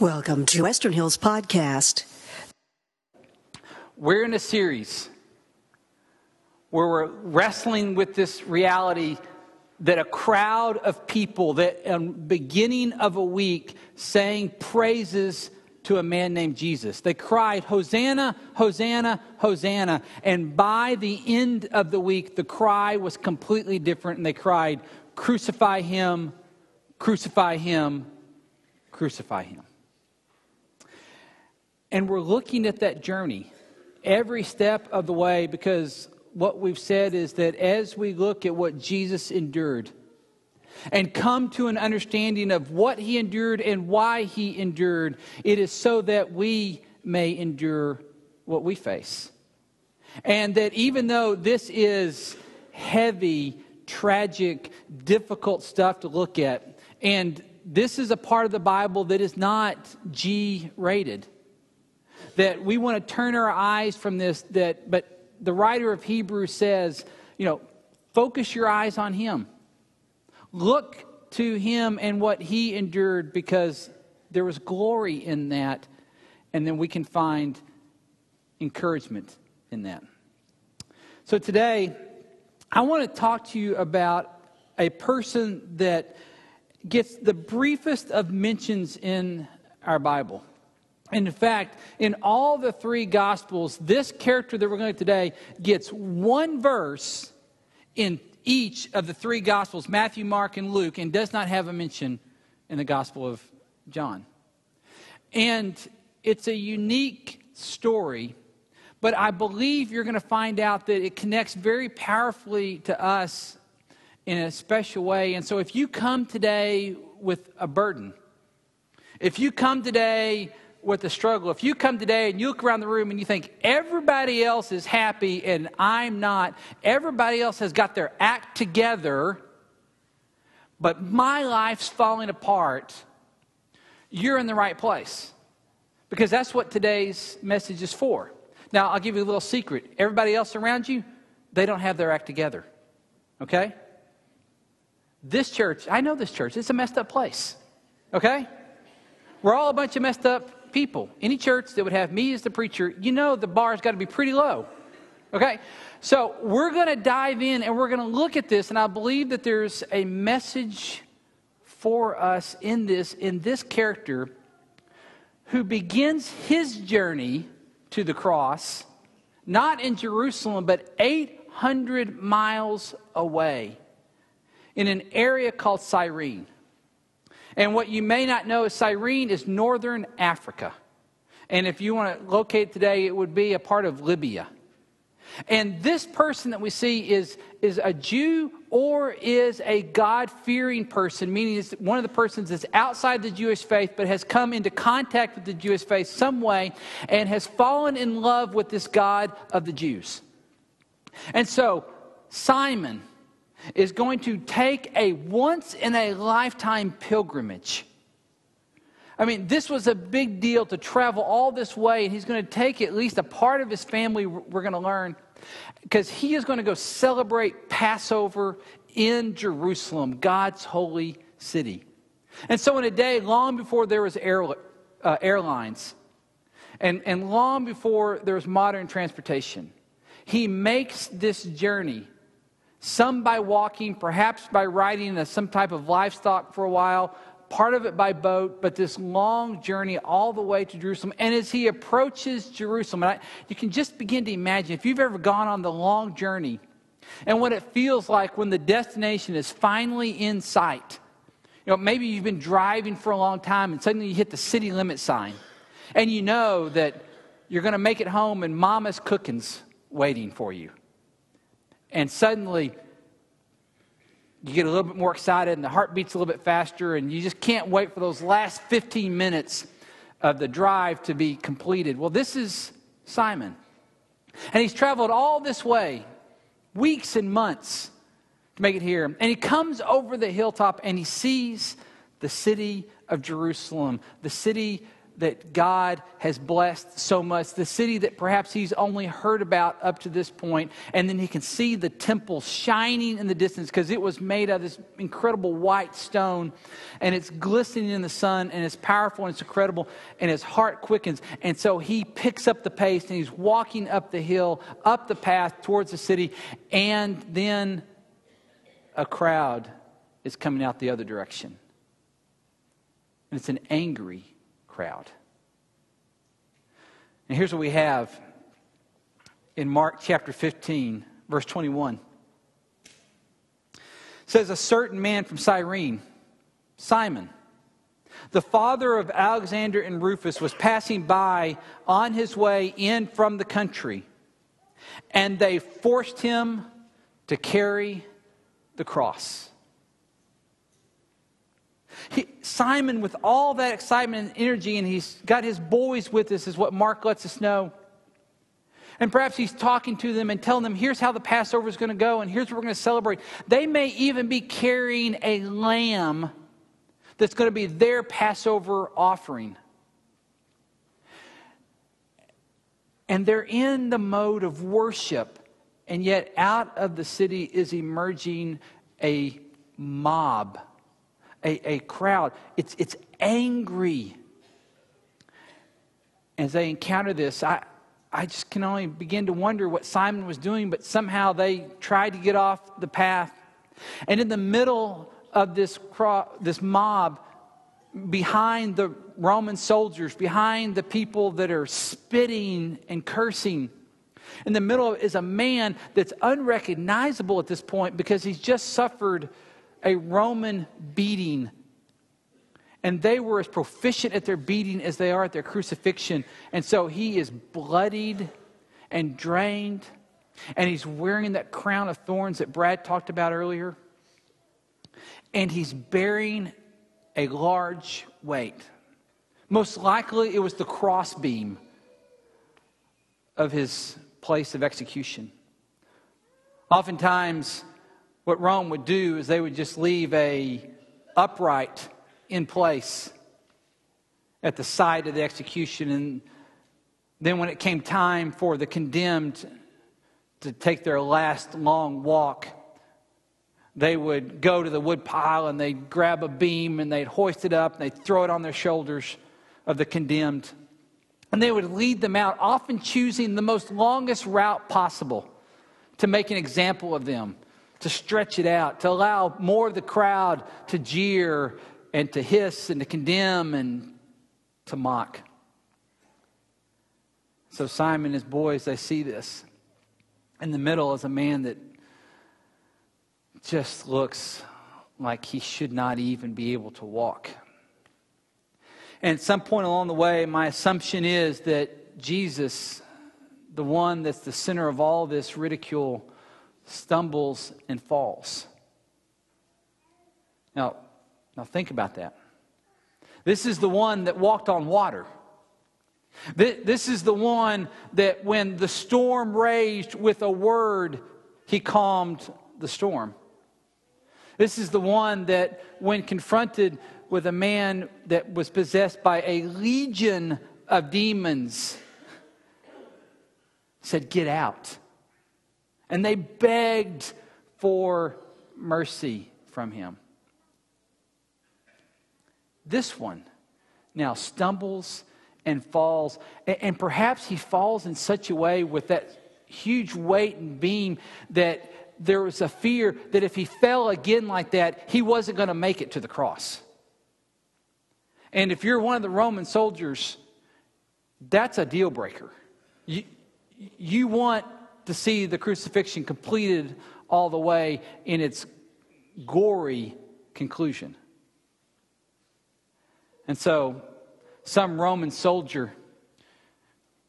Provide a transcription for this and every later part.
Welcome to Western Hills Podcast. We're in a series where we're wrestling with this reality that a crowd of people that in beginning of a week sang praises to a man named Jesus. They cried, Hosanna, Hosanna, Hosanna. And by the end of the week, the cry was completely different, and they cried, Crucify him, crucify him, crucify him. And we're looking at that journey every step of the way because what we've said is that as we look at what Jesus endured and come to an understanding of what he endured and why he endured, it is so that we may endure what we face. And that even though this is heavy, tragic, difficult stuff to look at, and this is a part of the Bible that is not G rated that we want to turn our eyes from this that but the writer of hebrews says you know focus your eyes on him. Look to him and what he endured because there was glory in that and then we can find encouragement in that. So today i want to talk to you about a person that gets the briefest of mentions in our bible in fact, in all the three Gospels, this character that we're going to today gets one verse in each of the three Gospels Matthew, Mark, and Luke and does not have a mention in the Gospel of John. And it's a unique story, but I believe you're going to find out that it connects very powerfully to us in a special way. And so if you come today with a burden, if you come today with the struggle. If you come today and you look around the room and you think everybody else is happy and I'm not, everybody else has got their act together, but my life's falling apart, you're in the right place. Because that's what today's message is for. Now, I'll give you a little secret. Everybody else around you, they don't have their act together. Okay? This church, I know this church, it's a messed up place. Okay? We're all a bunch of messed up people. Any church that would have me as the preacher, you know the bar's got to be pretty low. Okay? So we're going to dive in and we're going to look at this, and I believe that there's a message for us in this, in this character who begins his journey to the cross, not in Jerusalem, but 800 miles away in an area called Cyrene. And what you may not know is Cyrene is northern Africa. And if you want to locate today, it would be a part of Libya. And this person that we see is, is a Jew or is a God fearing person, meaning is one of the persons that's outside the Jewish faith but has come into contact with the Jewish faith some way and has fallen in love with this God of the Jews. And so, Simon, is going to take a once in a lifetime pilgrimage. I mean, this was a big deal to travel all this way, and he's going to take at least a part of his family, we're going to learn, because he is going to go celebrate Passover in Jerusalem, God's holy city. And so, in a day long before there was air, uh, airlines, and, and long before there was modern transportation, he makes this journey some by walking, perhaps by riding some type of livestock for a while, part of it by boat, but this long journey all the way to Jerusalem. And as he approaches Jerusalem, I, you can just begin to imagine if you've ever gone on the long journey and what it feels like when the destination is finally in sight. You know, maybe you've been driving for a long time and suddenly you hit the city limit sign and you know that you're going to make it home and mama's cooking's waiting for you and suddenly you get a little bit more excited and the heart beats a little bit faster and you just can't wait for those last 15 minutes of the drive to be completed. Well, this is Simon. And he's traveled all this way, weeks and months to make it here. And he comes over the hilltop and he sees the city of Jerusalem, the city that God has blessed so much, the city that perhaps he's only heard about up to this point, and then he can see the temple shining in the distance because it was made of this incredible white stone, and it's glistening in the sun, and it's powerful and it's incredible, and his heart quickens. And so he picks up the pace and he's walking up the hill, up the path towards the city, and then a crowd is coming out the other direction. And it's an angry crowd. And here's what we have in Mark chapter 15, verse 21. It says, A certain man from Cyrene, Simon, the father of Alexander and Rufus, was passing by on his way in from the country, and they forced him to carry the cross. He, Simon, with all that excitement and energy, and he's got his boys with us, is what Mark lets us know. And perhaps he's talking to them and telling them, here's how the Passover is going to go, and here's what we're going to celebrate. They may even be carrying a lamb that's going to be their Passover offering. And they're in the mode of worship, and yet out of the city is emerging a mob a, a crowd. It's, it's angry. As they encounter this, I, I just can only begin to wonder what Simon was doing, but somehow they tried to get off the path. And in the middle of this, this mob, behind the Roman soldiers, behind the people that are spitting and cursing, in the middle is a man that's unrecognizable at this point because he's just suffered a Roman beating. And they were as proficient at their beating as they are at their crucifixion. And so he is bloodied and drained. And he's wearing that crown of thorns that Brad talked about earlier. And he's bearing a large weight. Most likely, it was the crossbeam of his place of execution. Oftentimes, what Rome would do is they would just leave a upright in place at the site of the execution. And then when it came time for the condemned to take their last long walk they would go to the wood pile and they'd grab a beam and they'd hoist it up and they'd throw it on their shoulders of the condemned. And they would lead them out often choosing the most longest route possible to make an example of them to stretch it out, to allow more of the crowd to jeer and to hiss and to condemn and to mock. So Simon and his boys, they see this. In the middle is a man that just looks like he should not even be able to walk. And at some point along the way, my assumption is that Jesus, the one that's the center of all this ridicule, stumbles and falls. Now, now think about that. This is the one that walked on water. This is the one that when the storm raged with a word, he calmed the storm. This is the one that when confronted with a man that was possessed by a legion of demons, said, Get out. And they begged for mercy from him. This one now stumbles and falls, and perhaps he falls in such a way with that huge weight and beam that there was a fear that if he fell again like that, he wasn't going to make it to the cross. And if you're one of the Roman soldiers, that's a deal breaker. You, you want to see the crucifixion completed all the way in its gory conclusion. And so, some Roman soldier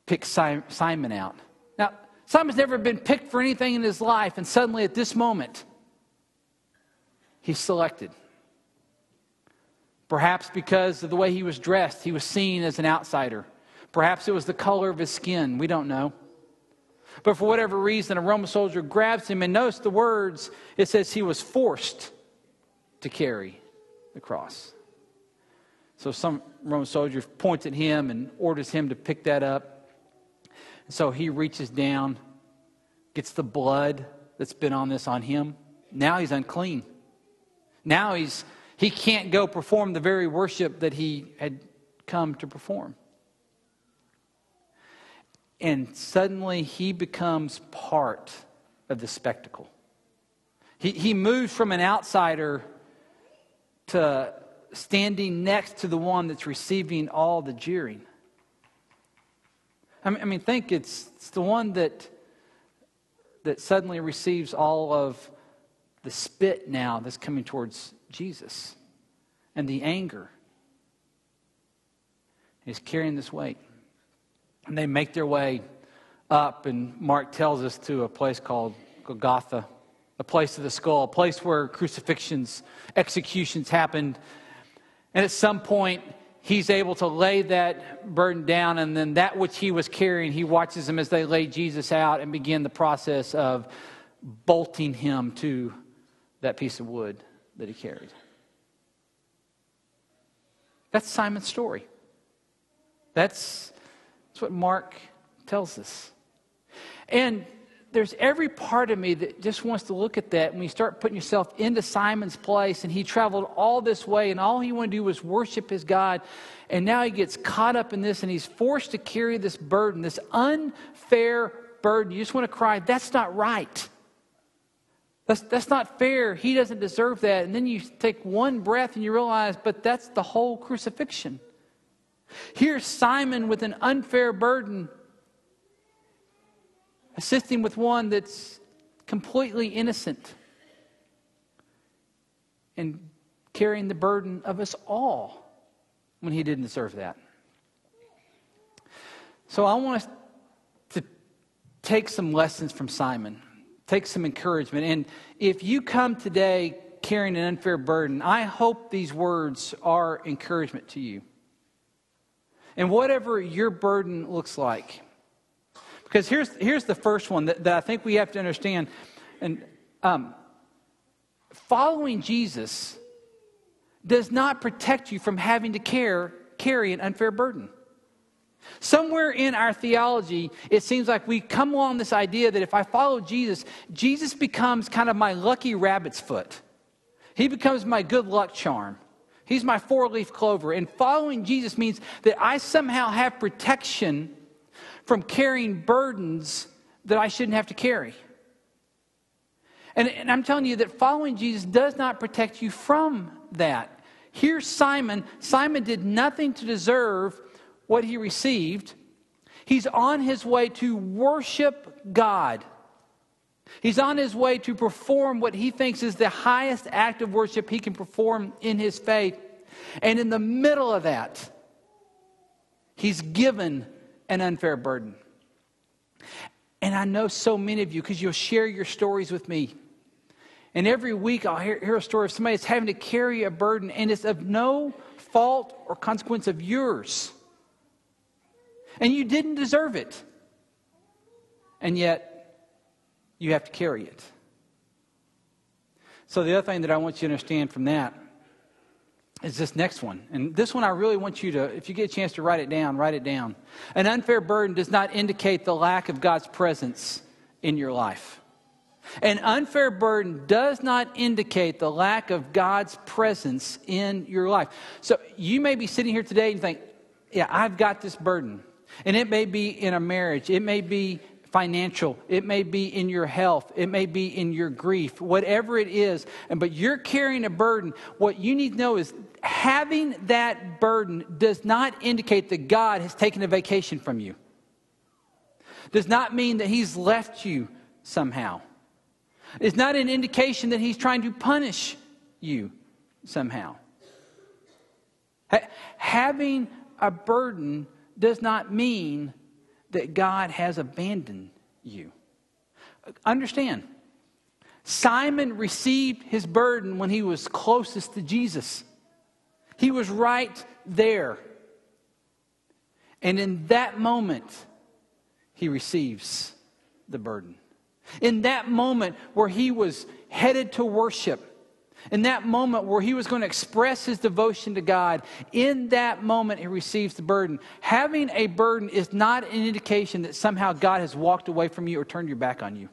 picks Simon out. Now, Simon's never been picked for anything in his life, and suddenly at this moment, he's selected. Perhaps because of the way he was dressed, he was seen as an outsider. Perhaps it was the color of his skin. We don't know. But for whatever reason, a Roman soldier grabs him, and notice the words it says he was forced to carry the cross. So some Roman soldier points at him and orders him to pick that up. So he reaches down, gets the blood that's been on this on him. Now he's unclean. Now he's he can't go perform the very worship that he had come to perform. And suddenly he becomes part of the spectacle. He, he moves from an outsider to standing next to the one that's receiving all the jeering. I mean, I mean think it's, it's the one that, that suddenly receives all of the spit now that's coming towards Jesus and the anger. He's carrying this weight. And they make their way up, and Mark tells us to a place called Golgotha, a place of the skull, a place where crucifixions, executions happened. And at some point, he's able to lay that burden down, and then that which he was carrying, he watches them as they lay Jesus out and begin the process of bolting him to that piece of wood that he carried. That's Simon's story. That's, that's what Mark tells us. And there's every part of me that just wants to look at that when you start putting yourself into Simon's place and he traveled all this way and all he wanted to do was worship his God. And now he gets caught up in this and he's forced to carry this burden, this unfair burden. You just want to cry, that's not right. That's, that's not fair. He doesn't deserve that. And then you take one breath and you realize, but that's the whole crucifixion. Here's Simon with an unfair burden, assisting with one that's completely innocent and carrying the burden of us all when he didn't deserve that. So I want us to take some lessons from Simon, take some encouragement. And if you come today carrying an unfair burden, I hope these words are encouragement to you and whatever your burden looks like. Because here's, here's the first one that, that I think we have to understand. And um, following Jesus does not protect you from having to care, carry an unfair burden. Somewhere in our theology, it seems like we come along this idea that if I follow Jesus, Jesus becomes kind of my lucky rabbit's foot. He becomes my good luck charm. He's my four leaf clover. And following Jesus means that I somehow have protection from carrying burdens that I shouldn't have to carry. And, and, I'm telling you that following Jesus does not protect you from that. Here's Simon. Simon did nothing to deserve what he received. He's on his way to worship God. He's on his way to perform what he thinks is the highest act of worship he can perform in his faith. And in the middle of that, he's given an unfair burden. And I know so many of you because you'll share your stories with me. And every week I'll hear, hear, a story of somebody that's having to carry a burden, and it's of no fault or consequence of yours. And you didn't deserve it. And yet, you have to carry it. So, the other thing that I want you to understand from that is this next one. And this one I really want you to, if you get a chance to write it down, write it down. An unfair burden does not indicate the lack of God's presence in your life. An unfair burden does not indicate the lack of God's presence in your life. So you may be sitting here today and think, yeah, I've got this burden. And it may be in a marriage, it may be financial, it may be in your health, it may be in your grief, whatever it is, and but you're carrying a burden, what you need to know is having that burden does not indicate that God has taken a vacation from you. Does not mean that he's left you somehow. It's not an indication that he's trying to punish you somehow. Ha- having a burden does not mean that God has abandoned you. Understand, Simon received his burden when he was closest to Jesus. He was right there. And in that moment, he receives the burden. In that moment where he was headed to worship, In that moment where he was going to express his devotion to God, in that moment he receives the burden. Having a burden is not an indication that somehow God has walked away from you or turned your back on you.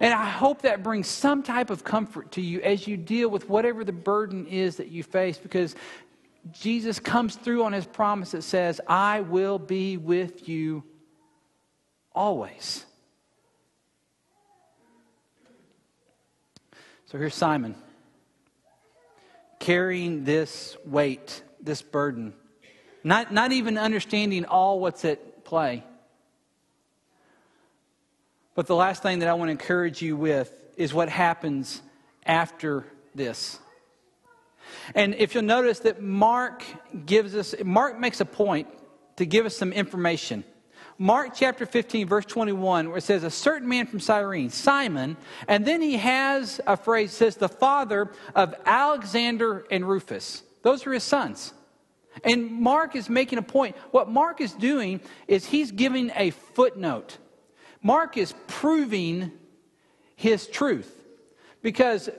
And I hope that brings some type of comfort to you as you deal with whatever the burden is that you face because Jesus comes through on his promise that says, I will be with you always. So here's Simon carrying this weight, this burden, not, not even understanding all what's at play. But the last thing that I want to encourage you with is what happens after this. And if you'll notice that Mark gives us, Mark makes a point to give us some information. Mark chapter 15, verse 21, where it says, A certain man from Cyrene, Simon, and then he has a phrase says, the father of Alexander and Rufus. Those are his sons. And Mark is making a point. What Mark is doing is he's giving a footnote Mark is proving his truth because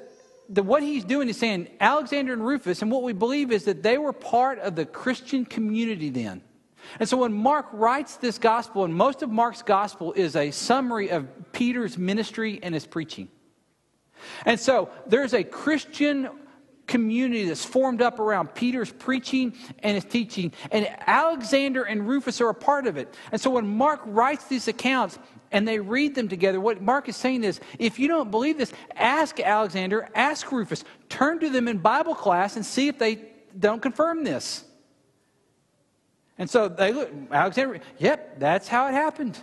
the, what he's doing is saying Alexander and Rufus, and what we believe is that they were part of the Christian community then. And so when Mark writes this gospel, and most of Mark's gospel is a summary of Peter's ministry and his preaching. And so there's a Christian community that's formed up around Peter's preaching and his teaching. And Alexander and Rufus are a part of it. And so when Mark writes these accounts and they read them together, what Mark is saying is if you don't believe this, ask Alexander, ask Rufus, turn to them in Bible class and see if they don't confirm this. And so they look, Alexander, yep, that's how it happened.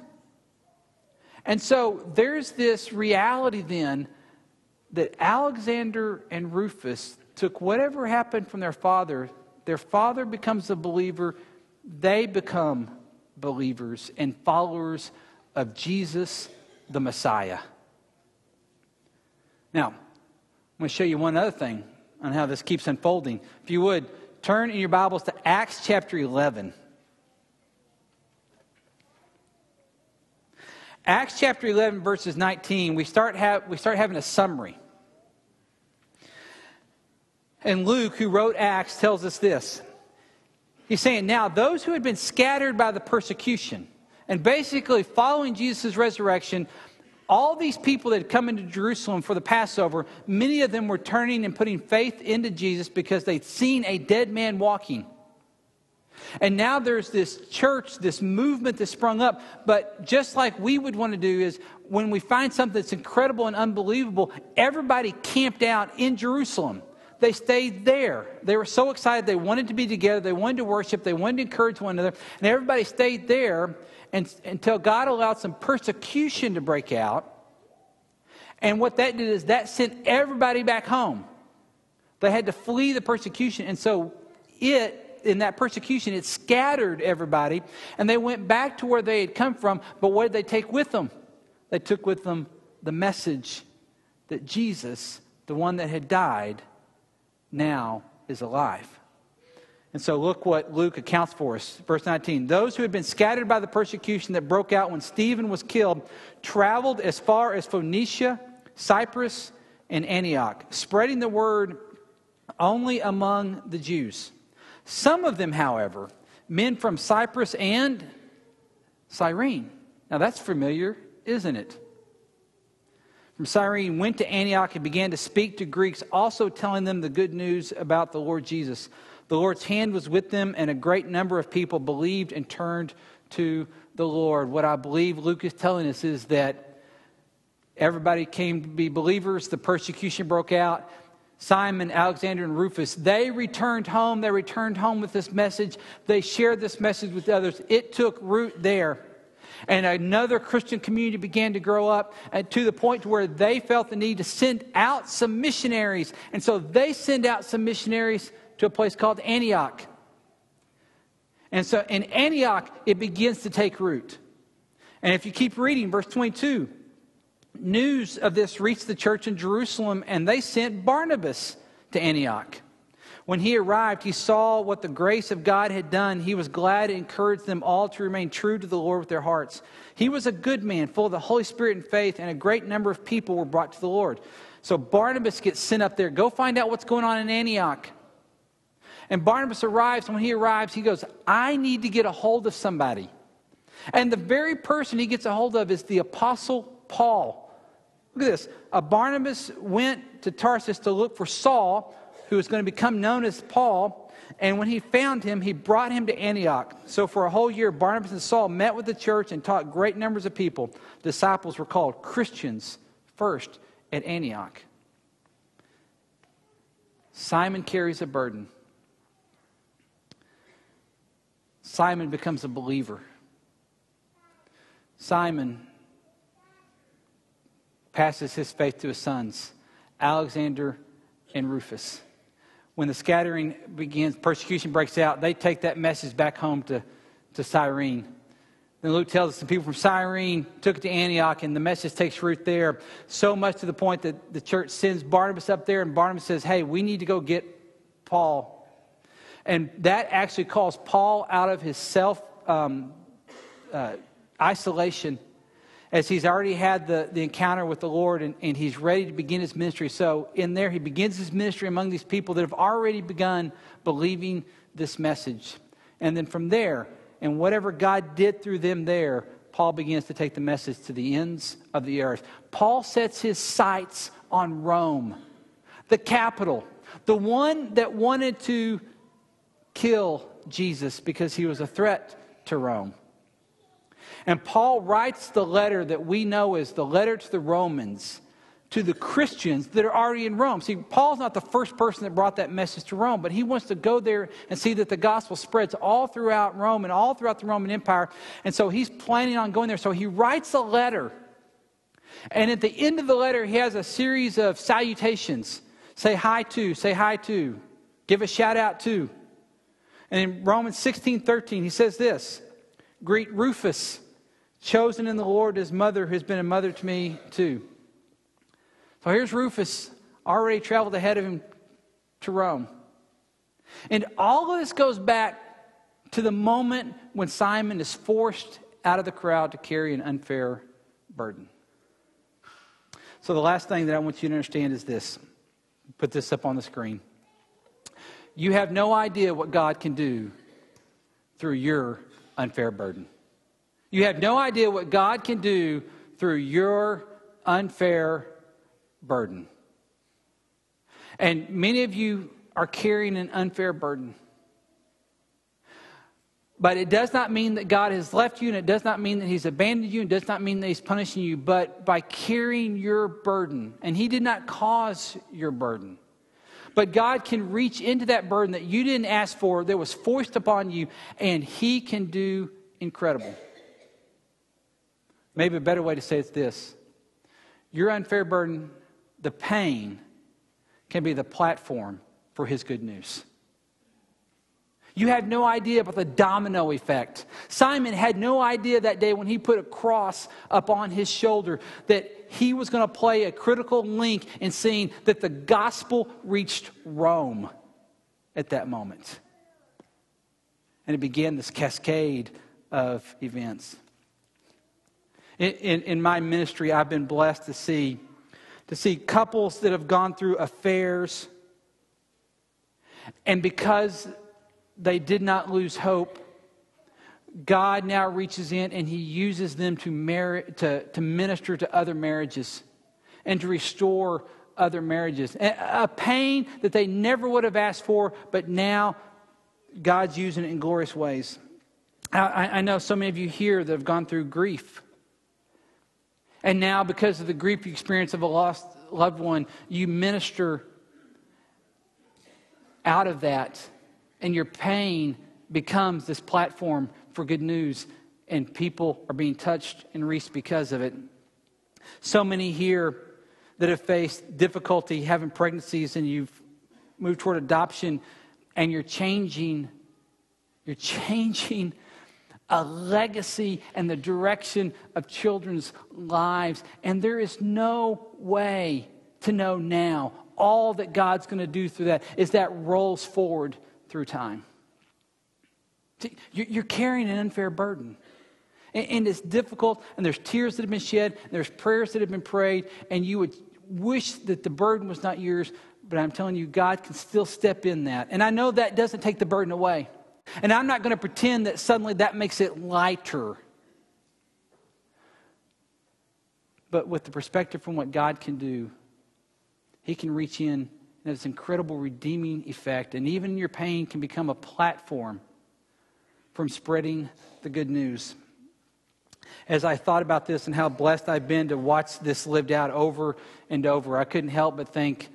And so there's this reality then that Alexander and Rufus, took whatever happened from their father, their father becomes a believer, they become believers and followers of Jesus the Messiah. Now, I'm going to show you one other thing on how this keeps unfolding. If you would, turn in your Bibles to Acts chapter 11. Acts chapter 11, verses 19, we start, have, we start having a summary. And Luke, who wrote Acts, tells us this. He's saying, Now, those who had been scattered by the persecution, and basically following Jesus' resurrection, all these people that had come into Jerusalem for the Passover, many of them were turning and putting faith into Jesus because they'd seen a dead man walking. And now there's this church, this movement that sprung up. But just like we would want to do is when we find something that's incredible and unbelievable, everybody camped out in Jerusalem they stayed there. They were so excited. They wanted to be together. They wanted to worship. They wanted to encourage one another. And everybody stayed there and, until God allowed some persecution to break out. And what that did is that sent everybody back home. They had to flee the persecution. And so it, in that persecution, it scattered everybody. And they went back to where they had come from. But what did they take with them? They took with them the message that Jesus, the one that had died, now is alive. And so look what Luke accounts for us. Verse 19. Those who had been scattered by the persecution that broke out when Stephen was killed traveled as far as Phoenicia, Cyprus, and Antioch, spreading the word only among the Jews. Some of them, however, men from Cyprus and Cyrene. Now that's familiar, isn't it? from Cyrene went to Antioch and began to speak to Greeks, also telling them the good news about the Lord Jesus. The Lord's hand was with them, and a great number of people believed and turned to the Lord. What I believe Luke is telling us is that everybody came to be believers, the persecution broke out. Simon, Alexander, and Rufus, they returned home. They returned home with this message. They shared this message with others. It took root there. And another Christian community began to grow up to the point where they felt the need to send out some missionaries. And so they send out some missionaries to a place called Antioch. And so in Antioch, it begins to take root. And if you keep reading, verse 22, news of this reached the church in Jerusalem, and they sent Barnabas to Antioch. When he arrived, he saw what the grace of God had done. He was glad and encouraged them all to remain true to the Lord with their hearts. He was a good man, full of the Holy Spirit and faith, and a great number of people were brought to the Lord. So Barnabas gets sent up there. Go find out what's going on in Antioch. And Barnabas arrives, and when he arrives, he goes, I need to get a hold of somebody. And the very person he gets a hold of is the Apostle Paul. Look at this. A Barnabas went to Tarsus to look for Saul, who was going to become known as Paul. And when he found him, he brought him to Antioch. So for a whole year, Barnabas and Saul met with the church and taught great numbers of people. Disciples were called Christians first at Antioch. Simon carries a burden. Simon becomes a believer. Simon passes his faith to his sons, Alexander and Rufus. When the scattering begins, persecution breaks out, they take that message back home to, to Cyrene. Then Luke tells us some people from Cyrene took it to Antioch, and the message takes root there. So much to the point that the church sends Barnabas up there, and Barnabas says, Hey, we need to go get Paul. And that actually calls Paul out of his self um, uh, isolation as he's already had the, the encounter with the Lord and, and he's ready to begin his ministry. So, in there, he begins his ministry among these people that have already begun believing this message. And then from there, and whatever God did through them there, Paul begins to take the message to the ends of the earth. Paul sets his sights on Rome, the capital, the one that wanted to kill Jesus because he was a threat to Rome. And Paul writes the letter that we know as the letter to the Romans to the Christians that are already in Rome. See, Paul's not the first person that brought that message to Rome, but he wants to go there and see that the gospel spreads all throughout Rome and all throughout the Roman Empire. And so he's planning on going there. So he writes a letter. And at the end of the letter, he has a series of salutations say hi to, say hi to, give a shout out to. And in Romans 16 13, he says this Greet Rufus chosen in the Lord, his mother has been a mother to me too. So here's Rufus, already traveled ahead of him to Rome. And all of this goes back to the moment when Simon is forced out of the crowd to carry an unfair burden. So the last thing that I want you to understand is this. Put this up on the screen. You have no idea what God can do through your unfair burden. You have no idea what God can do through your unfair burden. And many of you are carrying an unfair burden. But it does not mean that God has left you, and it does not mean that He's abandoned you, and it does not mean that He's punishing you. But by carrying your burden, and He did not cause your burden, but God can reach into that burden that you didn't ask for, that was forced upon you, and He can do incredible. Maybe a better way to say it's this your unfair burden, the pain, can be the platform for his good news. You had no idea about the domino effect. Simon had no idea that day when he put a cross up on his shoulder that he was going to play a critical link in seeing that the gospel reached Rome at that moment. And it began this cascade of events. In, in, in, my ministry, I've been blessed to see, to see couples that have gone through affairs, and because they did not lose hope, God now reaches in and He uses them to, marry, to, to minister to other marriages and to restore other marriages. A pain that they never would have asked for, but now God's using it in glorious ways. I, I know so many of you here that have gone through grief. And now, because of the grief you experience of a lost loved one, you minister out of that, and your pain becomes this platform for good news, and people are being touched and reached because of it. So many here that have faced difficulty having pregnancies, and you've moved toward adoption, and you're changing. You're changing a legacy and the direction of children's lives. And there is no way to know now all that God's going to do through that is that rolls forward through time. You're carrying an unfair burden. And it's difficult, and there's tears that have been shed, and there's prayers that have been prayed, and you would wish that the burden was not yours, but I'm telling you, God can still step in that. And I know that doesn't take the burden away. And I'm not going to pretend that suddenly that makes it lighter. But with the perspective from what God can do, He can reach in and have this incredible redeeming effect. And even your pain can become a platform from spreading the good news. As I thought about this and how blessed I've been to watch this lived out over and over, I couldn't help but think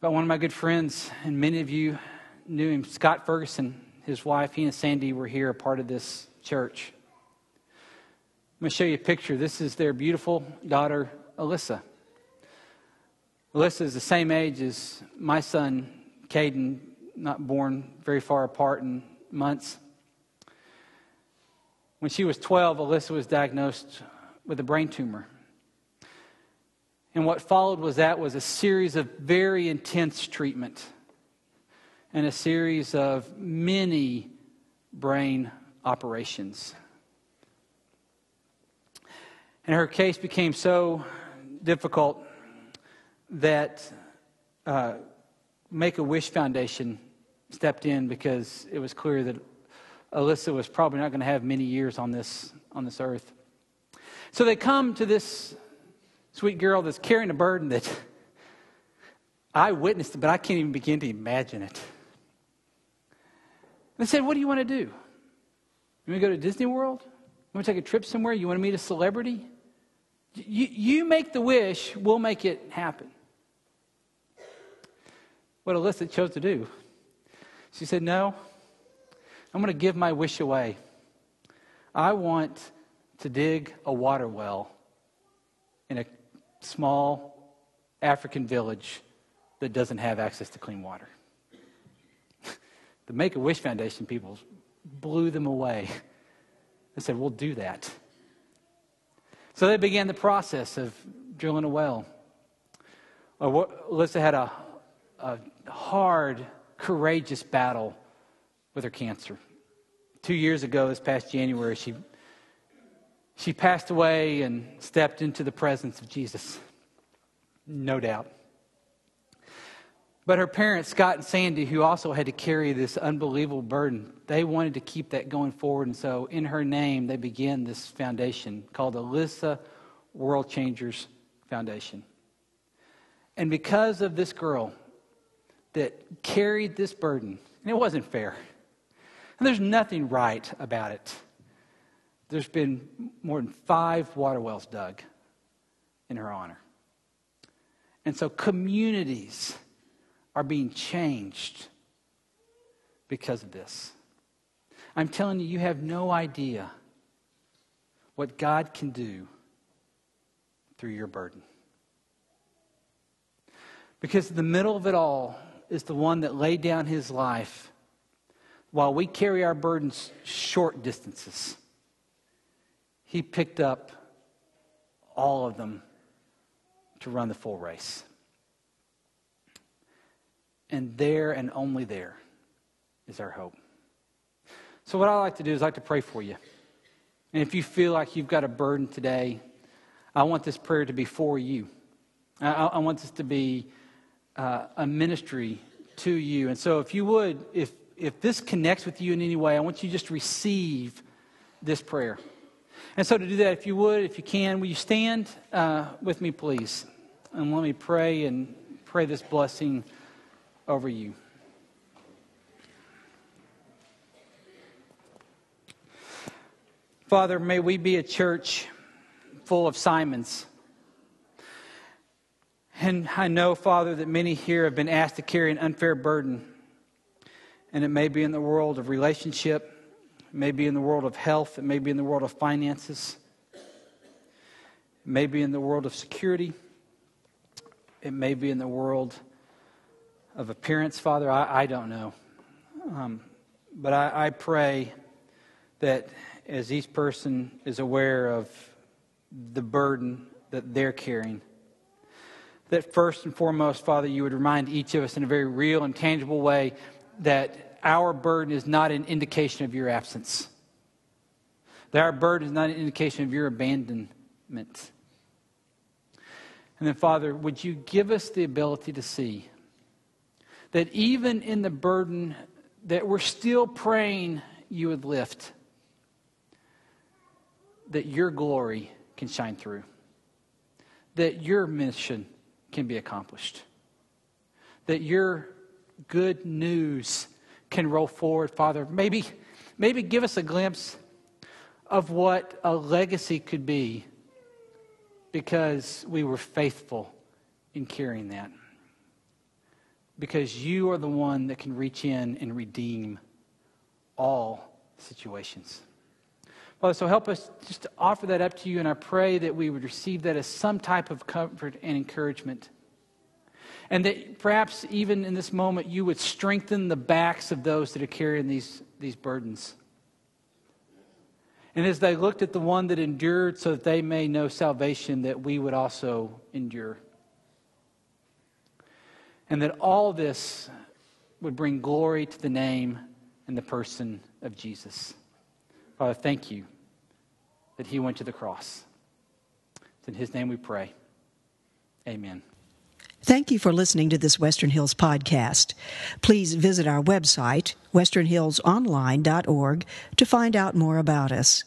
about one of my good friends, and many of you knew him, Scott Ferguson. His wife, he and Sandy were here, a part of this church. I'm going to show you a picture. This is their beautiful daughter, Alyssa. Alyssa is the same age as my son, Caden, not born very far apart in months. When she was 12, Alyssa was diagnosed with a brain tumor. And what followed was that was a series of very intense treatment and a series of many brain operations. And her case became so difficult that uh, Make a Wish Foundation stepped in because it was clear that Alyssa was probably not going to have many years on this, on this earth. So they come to this sweet girl that's carrying a burden that I witnessed, but I can't even begin to imagine it. They said, What do you want to do? You want to go to Disney World? You want to take a trip somewhere? You want to meet a celebrity? You, you make the wish, we'll make it happen. What Alyssa chose to do. She said, No, I'm going to give my wish away. I want to dig a water well in a small African village that doesn't have access to clean water. The Make a Wish Foundation people blew them away. They said, We'll do that. So they began the process of drilling a well. Alyssa had a, a hard, courageous battle with her cancer. Two years ago, this past January, she, she passed away and stepped into the presence of Jesus. No doubt. But her parents, Scott and Sandy, who also had to carry this unbelievable burden, they wanted to keep that going forward. And so, in her name, they began this foundation called Alyssa World Changers Foundation. And because of this girl that carried this burden, and it wasn't fair, and there's nothing right about it. There's been more than five water wells dug in her honor. And so communities are being changed because of this. I'm telling you, you have no idea what God can do through your burden. Because the middle of it all is the one that laid down his life while we carry our burdens short distances, he picked up all of them to run the full race. And there and only there is our hope. So, what I like to do is I like to pray for you. And if you feel like you've got a burden today, I want this prayer to be for you. I, I want this to be uh, a ministry to you. And so, if you would, if if this connects with you in any way, I want you to just receive this prayer. And so, to do that, if you would, if you can, will you stand uh, with me, please? And let me pray and pray this blessing over you. Father, may we be a church full of Simons. And I know, Father, that many here have been asked to carry an unfair burden and it may be in the world of relationship, it may be in the world of health, it may be in the world of finances, it may be in the world of security, it may be in the world of appearance, Father. I, I don't know. Um, but I, I pray that as each person is aware of the burden that they're carrying, that first and foremost, Father, you would remind each of us in a very real and tangible way that our burden is not an indication of your absence, that our burden is not an indication of your abandonment. And then, Father, would you give us the ability to see that even in the burden that we're still praying you would lift, that your glory can shine through, that your mission can be accomplished, that your good news can roll forward, Father. Maybe, maybe give us a glimpse of what a legacy could be because we were faithful in carrying that. Because you are the one that can reach in and redeem all situations. Father, so help us just to offer that up to you, and I pray that we would receive that as some type of comfort and encouragement. And that perhaps even in this moment, you would strengthen the backs of those that are carrying these, these burdens. And as they looked at the one that endured so that they may know salvation, that we would also endure. And that all this would bring glory to the name and the person of Jesus. Father, thank you that he went to the cross. It's in his name we pray. Amen. Thank you for listening to this Western Hills podcast. Please visit our website, westernhillsonline.org, to find out more about us.